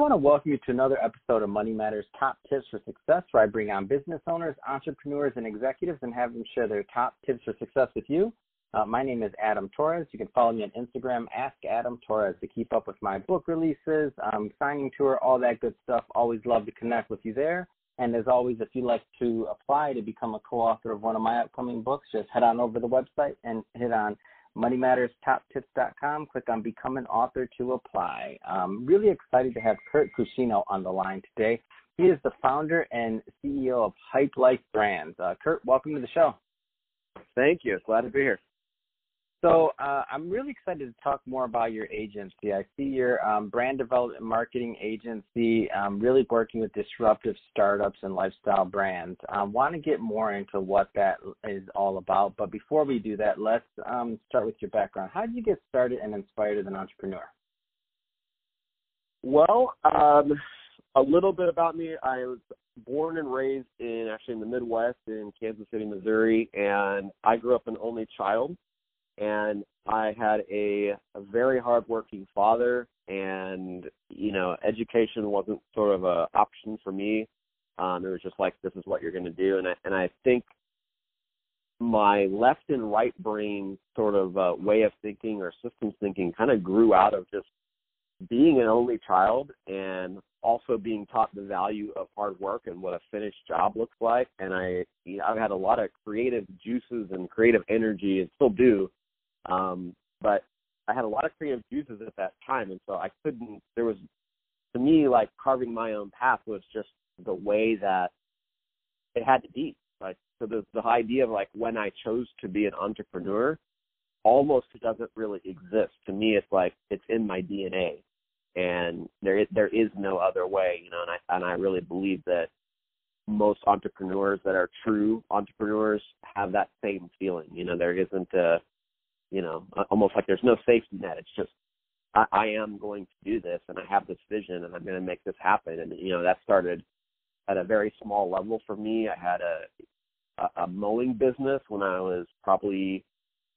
want to welcome you to another episode of Money Matters Top Tips for Success, where I bring on business owners, entrepreneurs, and executives and have them share their top tips for success with you. Uh, my name is Adam Torres. You can follow me on Instagram, Ask Adam Torres, to keep up with my book releases, um, signing tour, all that good stuff. Always love to connect with you there. And as always, if you'd like to apply to become a co-author of one of my upcoming books, just head on over to the website and hit on moneymatterstoptips.com. Click on Become an Author to apply. Um, really excited to have Curt Cuscino on the line today. He is the founder and CEO of Hype Life Brands. Uh, Curt, welcome to the show. Thank you. Glad to be here. So uh, I'm really excited to talk more about your agency. I see your um, brand development marketing agency um, really working with disruptive startups and lifestyle brands. I want to get more into what that is all about. But before we do that, let's um, start with your background. How did you get started and inspired as an entrepreneur? Well, um, a little bit about me. I was born and raised in actually in the Midwest in Kansas City, Missouri, and I grew up an only child and I had a, a very hardworking father, and you know, education wasn't sort of a option for me. Um, it was just like this is what you're going to do, and I and I think my left and right brain sort of uh, way of thinking or systems thinking kind of grew out of just being an only child and also being taught the value of hard work and what a finished job looks like. And I, you know, I've had a lot of creative juices and creative energy, and still do, um, but I had a lot of creative juices at that time, and so I couldn't. There was, to me, like carving my own path was just the way that it had to be. Like so, the the idea of like when I chose to be an entrepreneur almost doesn't really exist. To me, it's like it's in my DNA, and there is, there is no other way. You know, and I and I really believe that most entrepreneurs that are true entrepreneurs have that same feeling. You know, there isn't a you know, almost like there's no safety net. It's just I, I am going to do this, and I have this vision, and I'm going to make this happen. And you know, that started at a very small level for me. I had a a, a mowing business when I was probably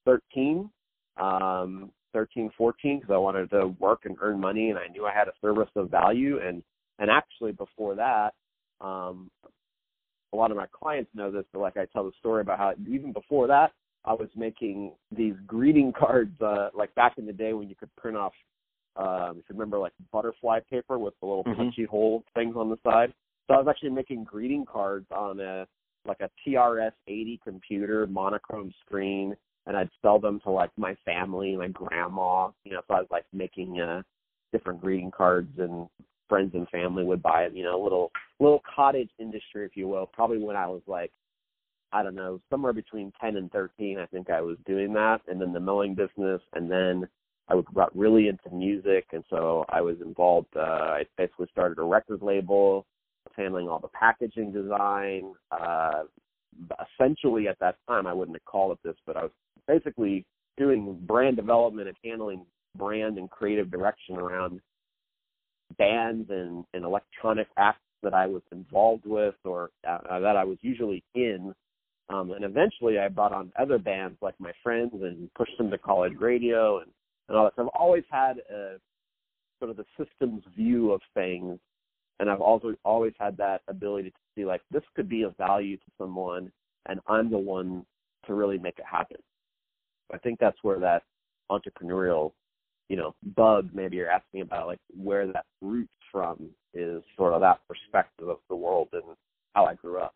13, um, 13, 14, because I wanted to work and earn money, and I knew I had a service of value. And and actually before that, um, a lot of my clients know this, but like I tell the story about how even before that, I was making these greeting cards, uh, like back in the day when you could print off, um, if you remember, like butterfly paper with the little mm-hmm. punchy hole things on the side. So I was actually making greeting cards on a like a TRS-80 computer, monochrome screen, and I'd sell them to like my family, my grandma. You know, so I was like making uh, different greeting cards, and friends and family would buy it. You know, a little little cottage industry, if you will. Probably when I was like I don't know, somewhere between 10 and 13, I think I was doing that. And then the mowing business. And then I got really into music. And so I was involved. Uh, I basically started a record label, handling all the packaging design. Uh, essentially, at that time, I wouldn't have called it this, but I was basically doing brand development and handling brand and creative direction around bands and, and electronic acts that I was involved with or uh, that I was usually in um, and eventually I brought on other bands like my friends and pushed them to college radio and, and all that. So I've always had a sort of the systems view of things. And I've also always had that ability to see like this could be of value to someone and I'm the one to really make it happen. I think that's where that entrepreneurial, you know, bug maybe you're asking about like where that roots from is sort of that perspective of the world and how I grew up.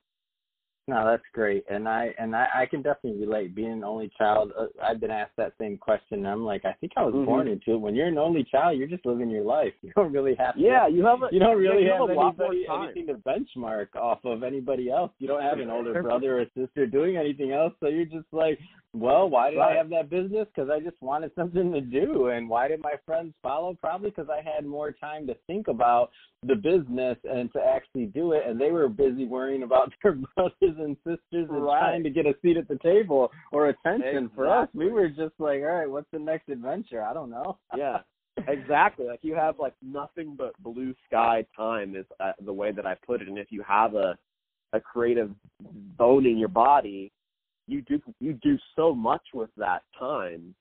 No, that's great, and I and I, I can definitely relate. Being an only child, uh, I've been asked that same question. And I'm like, I think I was mm-hmm. born into it. When you're an only child, you're just living your life. You don't really have. To, yeah, you have. A, you don't really have, have anybody, anything to benchmark off of anybody else. You don't have an older brother or sister doing anything else, so you're just like, well, why did right. I have that business? Because I just wanted something to do. And why did my friends follow? Probably because I had more time to think about the business and to actually do it. And they were busy worrying about their brothers and sisters and right. trying to get a seat at the table or attention. Exactly. For us, we were just like, all right, what's the next adventure? I don't know. yeah. Exactly. Like you have like nothing but blue sky time is uh, the way that I put it. And if you have a a creative bone in your body, you do you do so much with that time.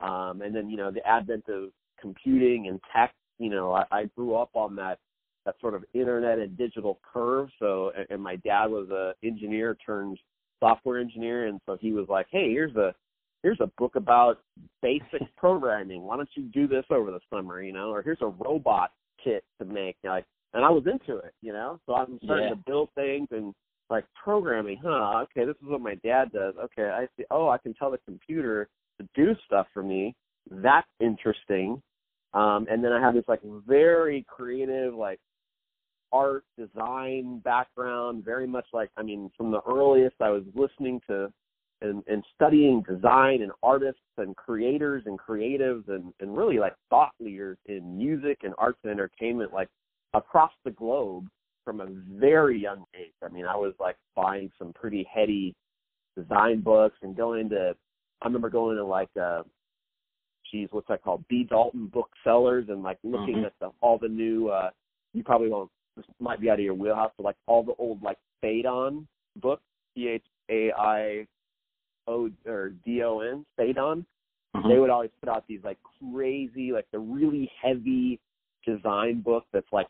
Um, and then you know the advent of computing and tech. You know, I, I grew up on that that sort of internet and digital curve. So, and, and my dad was a engineer turned software engineer, and so he was like, "Hey, here's a here's a book about basic programming. Why don't you do this over the summer, you know? Or here's a robot kit to make." Like, and I was into it, you know. So I'm starting yeah. to build things and like programming. Huh? Okay, this is what my dad does. Okay, I see. Oh, I can tell the computer to do stuff for me. That's interesting. Um, and then I have this like very creative, like art design background, very much like I mean, from the earliest I was listening to and, and studying design and artists and creators and creatives and, and really like thought leaders in music and arts and entertainment like across the globe from a very young age. I mean, I was like buying some pretty heady design books and going to I remember going to like uh geez, what's that called? B Dalton booksellers and like looking mm-hmm. at the all the new uh you probably won't this might be out of your wheelhouse, but like all the old like Phaidon books, P H A I O or D O N, Phaidon. Mm-hmm. They would always put out these like crazy, like the really heavy design book that's like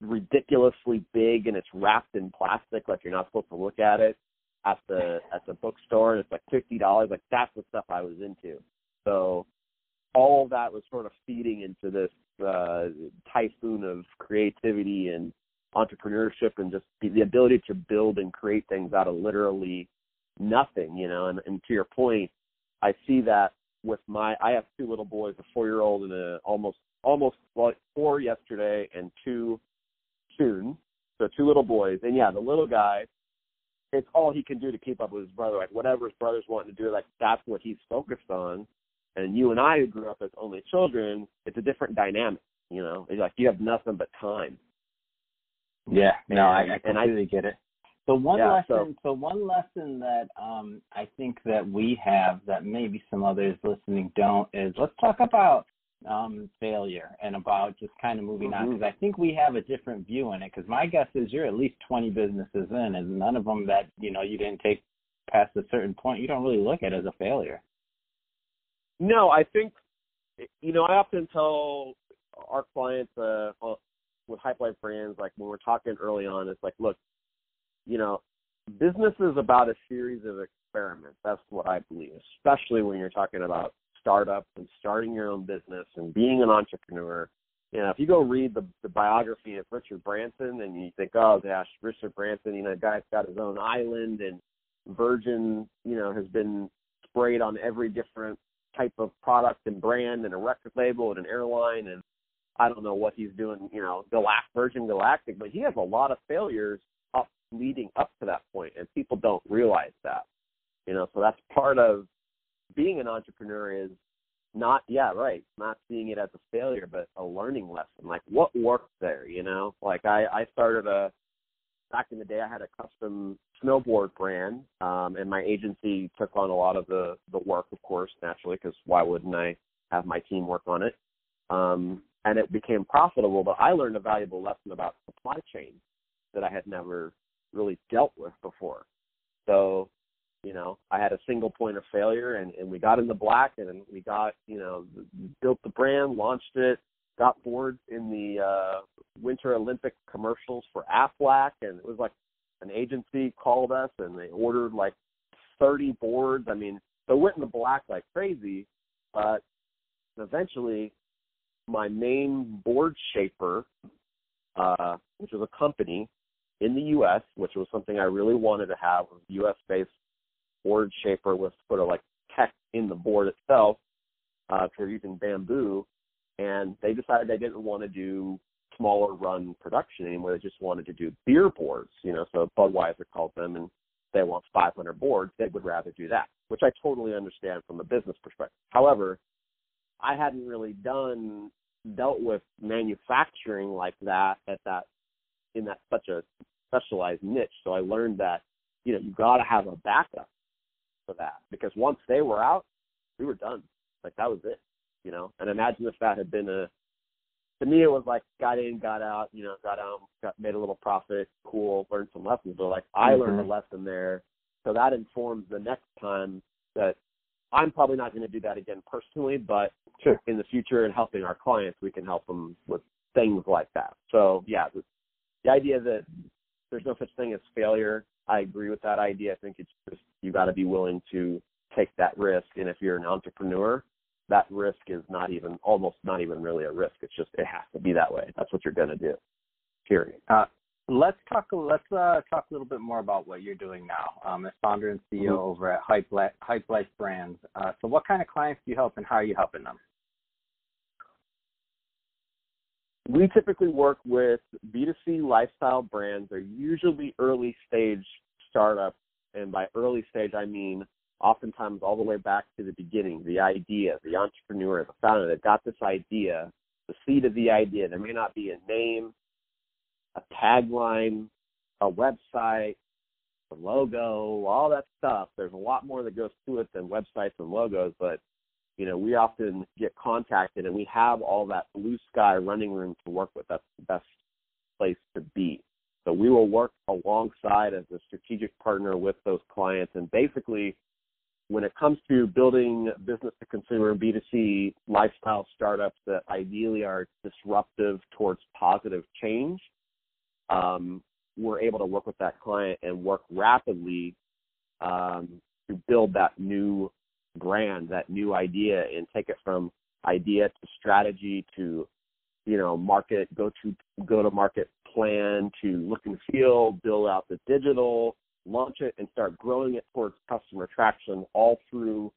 ridiculously big and it's wrapped in plastic, like you're not supposed to look at it at the at the bookstore and it's like fifty dollars. Like that's the stuff I was into. So all of that was sort of feeding into this uh, typhoon of creativity and entrepreneurship and just the, ability to build and create things out of literally nothing, you know. And, and to your point, I see that with my I have two little boys, a four year old and a almost almost like four yesterday and two soon. So two little boys. And yeah, the little guy, it's all he can do to keep up with his brother. Like whatever his brother's wanting to do, like that's what he's focused on. And you and I who grew up as only children, it's a different dynamic. You know, it's like you have nothing but time. Yeah, no, and, I, I completely I, really get it. So one yeah, lesson, so, so one lesson that um, I think that we have that maybe some others listening don't is let's talk about um, failure and about just kind of moving mm-hmm. on because I think we have a different view on it. Because my guess is you're at least 20 businesses in, and none of them that you know you didn't take past a certain point. You don't really look at as a failure. No, I think you know I often tell our clients uh, with Hype Life brands like when we're talking early on, it's like, look, you know, business is about a series of experiments. That's what I believe, especially when you're talking about startups and starting your own business and being an entrepreneur. You know, if you go read the, the biography of Richard Branson and you think, oh gosh, Richard Branson, you know, guy's got his own island and Virgin, you know, has been sprayed on every different type of product and brand and a record label and an airline and I don't know what he's doing, you know, Galact Virgin Galactic, but he has a lot of failures up leading up to that point and people don't realize that. You know, so that's part of being an entrepreneur is not yeah, right, not seeing it as a failure but a learning lesson. Like what worked there, you know? Like I I started a back in the day I had a custom snowboard brand um and my agency took on a lot of the the work of course naturally because why wouldn't I have my team work on it? Um and it became profitable but I learned a valuable lesson about supply chain that I had never really dealt with before. So you know I had a single point of failure and and we got in the black and we got you know built the brand launched it got boards in the uh winter olympic commercials for aflac and it was like an agency called us and they ordered like 30 boards. I mean, they went in the black like crazy, but eventually my main board shaper, uh, which was a company in the U.S., which was something I really wanted to have, was U.S.-based board shaper with sort of like tech in the board itself, uh, for using bamboo, and they decided they didn't want to do smaller run production anymore. They just wanted to do beer boards, you know, so Budweiser called them and they want 500 boards. They would rather do that, which I totally understand from a business perspective. However, I hadn't really done dealt with manufacturing like that at that in that such a specialized niche. So I learned that you know you got to have a backup for that because once they were out, we were done. Like that was it, you know. And imagine if that had been a to me it was like got in, got out, you know, got out, got made a little profit, cool, learned some lessons. But like I mm-hmm. learned a lesson there, so that informs the next time that I'm probably not going to do that again personally, but sure. in the future and helping our clients, we can help them with things like that. So yeah, the, the idea that there's no such thing as failure, I agree with that idea. I think it's just you got to be willing to take that risk, and if you're an entrepreneur, that risk is not even almost not even really a risk. It's just it has to be that way. That's what you're going to do. Period. Uh, let's talk. Let's uh, talk a little bit more about what you're doing now um, as founder and CEO mm-hmm. over at Hype Life, Hype Life Brands. Uh, so, what kind of clients do you help, and how are you helping them? We typically work with B2C lifestyle brands. They're usually early stage startups, and by early stage, I mean oftentimes all the way back to the beginning, the idea, the entrepreneur, the founder that got this idea, the seed of the idea. There may not be a name, a tagline, a website, a logo, all that stuff. There's a lot more that goes to it than websites and logos, but you know, we often get contacted and we have all that blue sky running room to work with. That's the best place to be. So we will work alongside as a strategic partner with those clients and basically when it comes to building business to consumer B2C lifestyle startups that ideally are disruptive towards positive change, um, we're able to work with that client and work rapidly um, to build that new brand, that new idea, and take it from idea to strategy to you know market go to go to market plan to look and feel, build out the digital, launch it, and start growing it towards customer traction, all through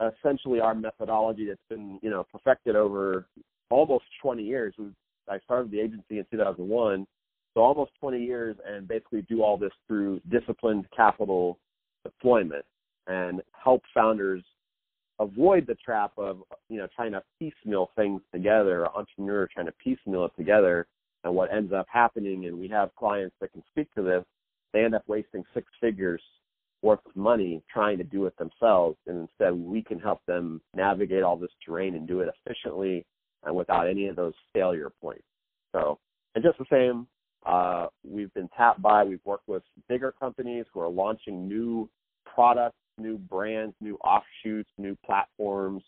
essentially our methodology that's been you know perfected over almost 20 years. I started the agency in 2001 so almost 20 years and basically do all this through disciplined capital deployment and help founders avoid the trap of you know trying to piecemeal things together, entrepreneur trying to piecemeal it together, and what ends up happening, and we have clients that can speak to this, they end up wasting six figures worth of money trying to do it themselves, and instead we can help them navigate all this terrain and do it efficiently and without any of those failure points. So, and just the same uh, we've been tapped by, we've worked with bigger companies who are launching new products, new brands, new offshoots, new platforms,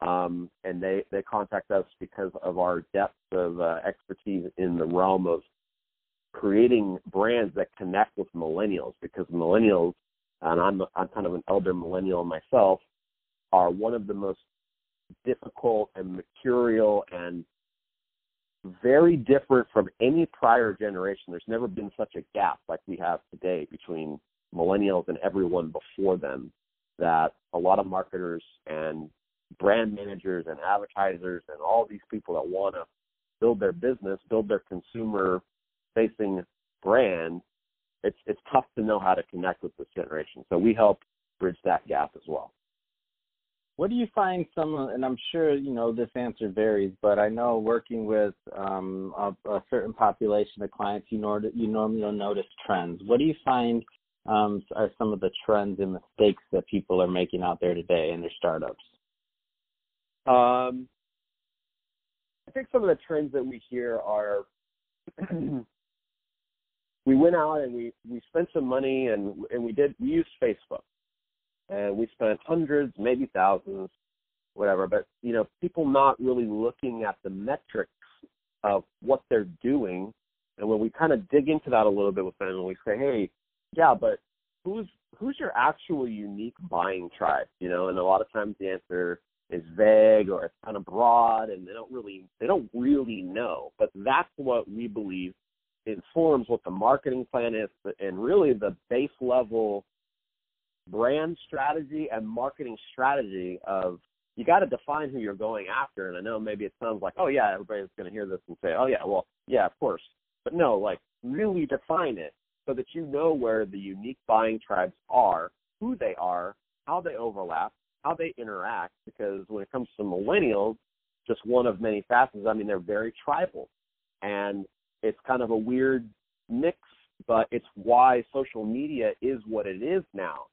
um, and they, they contact us because of our depth of uh, expertise in the realm of creating brands that connect with millennials because millennials, and I'm, I'm kind of an elder millennial myself, are one of the most difficult and mercurial and very different from any prior generation. There's never been such a gap like we have today between millennials and everyone before them that a lot of marketers and brand managers and advertisers and all these people that want to build their business, build their consumer facing brand, it's it's tough to know how to connect with this generation. So we help bridge that gap as well. What do you find some, and I'm sure you know this answer varies, but I know working with um, a, a, certain population of clients, you, nor, you normally notice trends. What do you find um, are some of the trends and mistakes that people are making out there today in their startups? Um, I think some of the trends that we hear are we went out and we we spent some money and and we did we used Facebook and we spent hundreds, maybe thousands, whatever. But you know, people not really looking at the metrics of what they're doing. And when we kind of dig into that a little bit with them, and we say, hey, yeah, but who's who's your actual unique buying tribe? You know, and a lot of times the answer is vague or it's kind of broad, and they don't really they don't really know. But that's what we believe informs what the marketing plan is, and really the base level brand strategy and marketing strategy of you got to define who you're going after. And I know maybe it sounds like, oh yeah, everybody's going to hear this and say, oh yeah, well, yeah, of course. But no, like really define it so that you know where the unique buying tribes are, who they are, how they overlap, how they interact. Because when it comes to millennials, just one of many facets. I mean, they're very tribal, and it's kind of a weird mix, but it's why social media is what it is now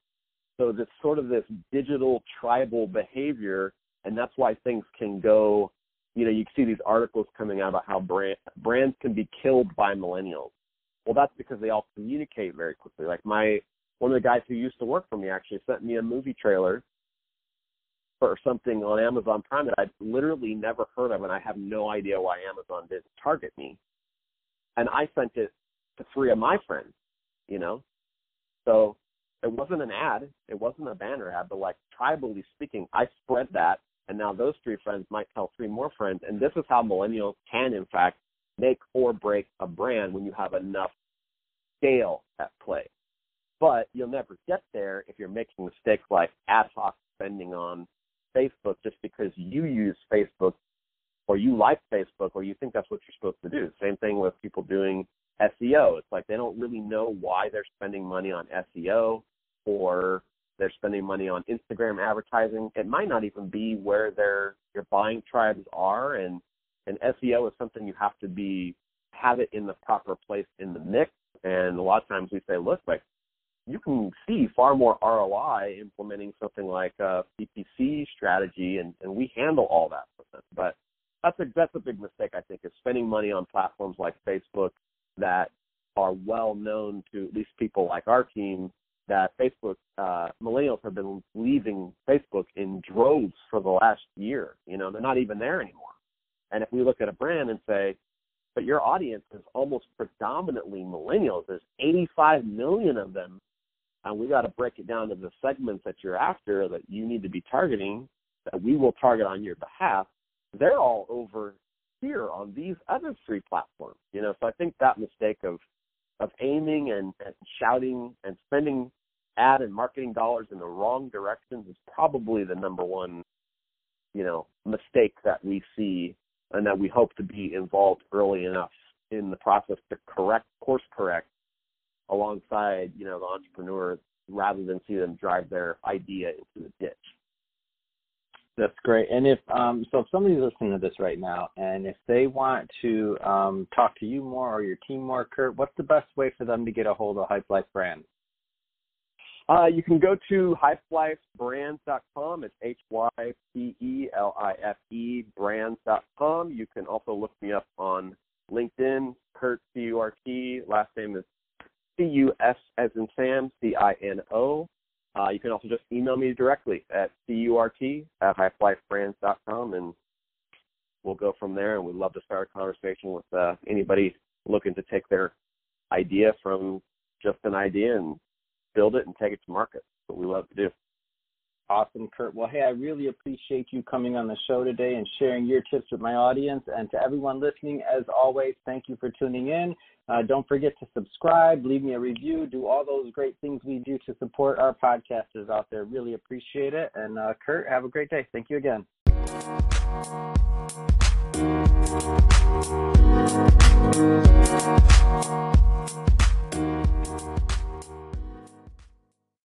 so it's sort of this digital tribal behavior, and that's why things can go. You know, you see these articles coming out about how brand, brands can be killed by millennials. Well, that's because they all communicate very quickly. Like my one of the guys who used to work for me actually sent me a movie trailer for something on Amazon Prime that I've literally never heard of, and I have no idea why Amazon didn't target me. And I sent it to three of my friends, you know. So it wasn't an ad, it wasn't a banner ad, but like tribally speaking, I spread that, and now those three friends might tell three more friends, and this is how millennials can, in fact, make or break a brand when you have enough scale at play. But you'll never get there if you're making mistakes like ad hoc spending on Facebook just because you use Facebook or you like Facebook or you think that's what you're supposed to do. Same thing with people doing SEO. It's like they don't really know why they're spending money on SEO or they're spending money on Instagram advertising. It might not even be where their your buying tribes are and and SEO is something you have to be have it in the proper place in the mix. And a lot of times we say, look, like you can see far more ROI implementing something like a PPC strategy, and, and we handle all that. But that's a that's a big mistake I think is spending money on platforms like Facebook that are well known to at least people like our team that Facebook uh, millennials have been leaving Facebook in droves for the last year. You know, they're not even there anymore. And if we look at a brand and say, but your audience is almost predominantly millennials, there's 85 million of them and we got to break it down to the segments that you're after that you need to be targeting that we will target on your behalf they're all over here on these other three platforms you know so i think that mistake of of aiming and, and shouting and spending ad and marketing dollars in the wrong directions is probably the number one you know mistake that we see and that we hope to be involved early enough in the process to correct course correct alongside, you know, the entrepreneur rather than see them drive their idea into the ditch. That's great. And if um, so, if somebody's listening to this right now, and if they want to um, talk to you more or your team more, Curt, what's the best way for them to get a hold of Hype Life Brands? Uh, you can go to hypelifebrands.com. It's H Y P E L I F E brands.com. You can also look me up on LinkedIn, Curt C U R T. Last name is C U S as in Sam, C I N O. Uh, you can also just email me directly at curt at hypelifebrands.com and we'll go from there. And we'd love to start a conversation with uh, anybody looking to take their idea from just an idea and build it and take it to market. That's what we love to do. Awesome, Curt. Well, hey, I really appreciate you coming on the show today and sharing your tips with my audience. And to everyone listening, as always, thank you for tuning in. Uh, don't forget to subscribe, leave me a review, do all those great things we do to support our podcasters out there. Really appreciate it. And uh, Curt, have a great day. Thank you again.